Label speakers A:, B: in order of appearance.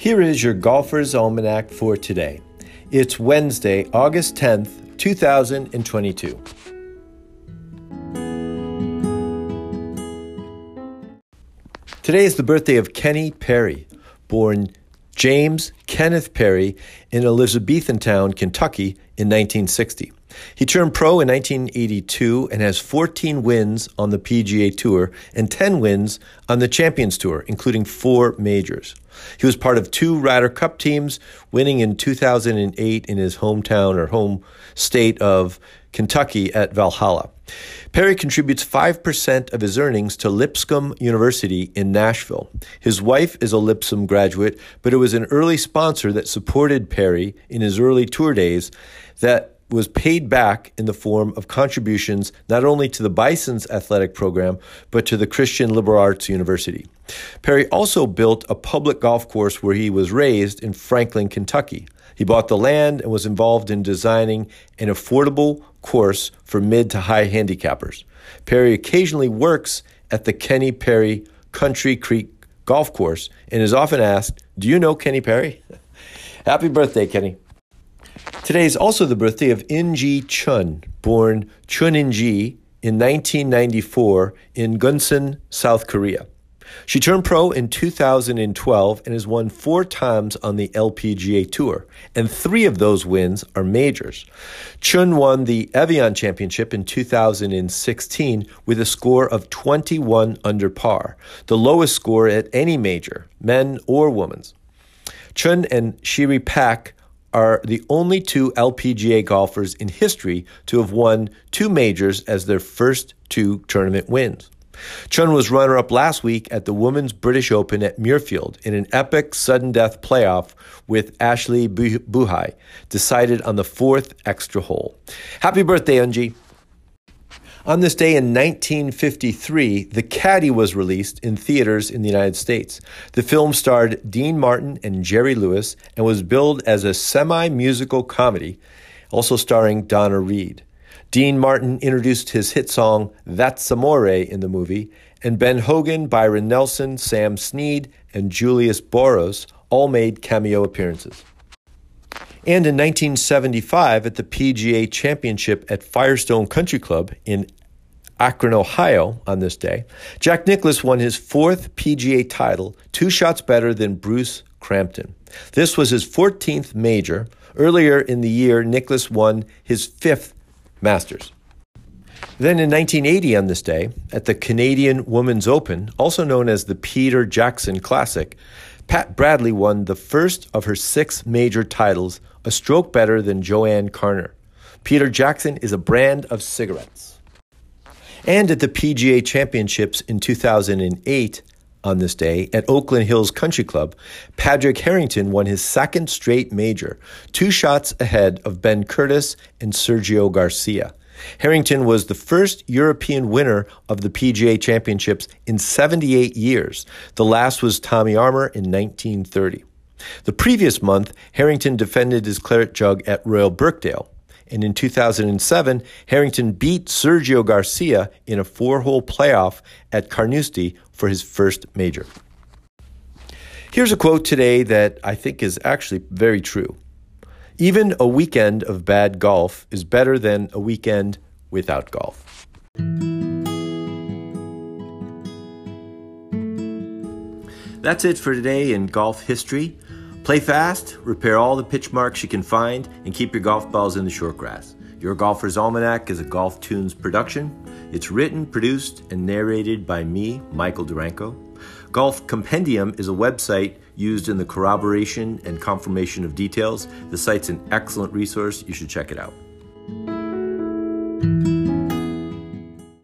A: Here is your Golfer's Almanac for today. It's Wednesday, August 10th, 2022. Today is the birthday of Kenny Perry, born James Kenneth Perry in Elizabethantown, Kentucky in 1960. He turned pro in 1982 and has 14 wins on the PGA Tour and 10 wins on the Champions Tour, including four majors. He was part of two Ryder Cup teams, winning in 2008 in his hometown or home state of Kentucky at Valhalla. Perry contributes 5% of his earnings to Lipscomb University in Nashville. His wife is a Lipscomb graduate, but it was an early sponsor that supported Perry in his early tour days that was paid back in the form of contributions not only to the Bison's athletic program, but to the Christian Liberal Arts University. Perry also built a public golf course where he was raised in Franklin, Kentucky. He bought the land and was involved in designing an affordable course for mid to high handicappers. Perry occasionally works at the Kenny Perry Country Creek Golf Course and is often asked, Do you know Kenny Perry? Happy birthday, Kenny. Today is also the birthday of In-Gee Chun, born Chun In-Gee in 1994 in Gunsan, South Korea. She turned pro in 2012 and has won four times on the LPGA Tour, and three of those wins are majors. Chun won the Evian Championship in 2016 with a score of 21 under par, the lowest score at any major, men or women's. Chun and Se Ri Pak are the only two LPGA golfers in history to have won two majors as their first two tournament wins. Chun was runner up last week at the Women's British Open at Muirfield in an epic sudden death playoff with Ashley Buhai, decided on the fourth extra hole. Happy birthday, In-Gee! On this day in 1953, The Caddy was released in theaters in the United States. The film starred Dean Martin and Jerry Lewis and was billed as a semi musical comedy, also starring Donna Reed. Dean Martin introduced his hit song That's Amore in the movie, and Ben Hogan, Byron Nelson, Sam Snead, and Julius Boros all made cameo appearances. And in 1975, at the PGA Championship at Firestone Country Club in Akron, Ohio, on this day, Jack Nicklaus won his fourth PGA title, two shots better than Bruce Crampton. This was his 14th major. Earlier in the year, Nicklaus won his fifth Masters. Then in 1980, on this day, at the Canadian Women's Open, also known as the Peter Jackson Classic, Pat Bradley won the first of her six major titles, a stroke better than JoAnne Carner. Peter Jackson is a brand of cigarettes. And at the PGA Championships in 2008, on this day, at Oakland Hills Country Club, Padraig Harrington won his second straight major, two shots ahead of Ben Curtis and Sergio Garcia. Harrington was the first European winner of the PGA Championships in 78 years. The last was Tommy Armour in 1930. The previous month, Harrington defended his claret jug at Royal Birkdale. And in 2007, Harrington beat Sergio Garcia in a four hole playoff at Carnoustie for his first major. Here's a quote today that I think is actually very true. Even a weekend of bad golf is better than a weekend without golf. That's it for today in golf history. Play fast, repair all the pitch marks you can find, and keep your golf balls in the short grass. Your Golfer's Almanac is a GolfToons production. It's written, produced, and narrated by me, Michael Duranko. Golf Compendium is a website used in the corroboration and confirmation of details. The site's an excellent resource. You should check it out.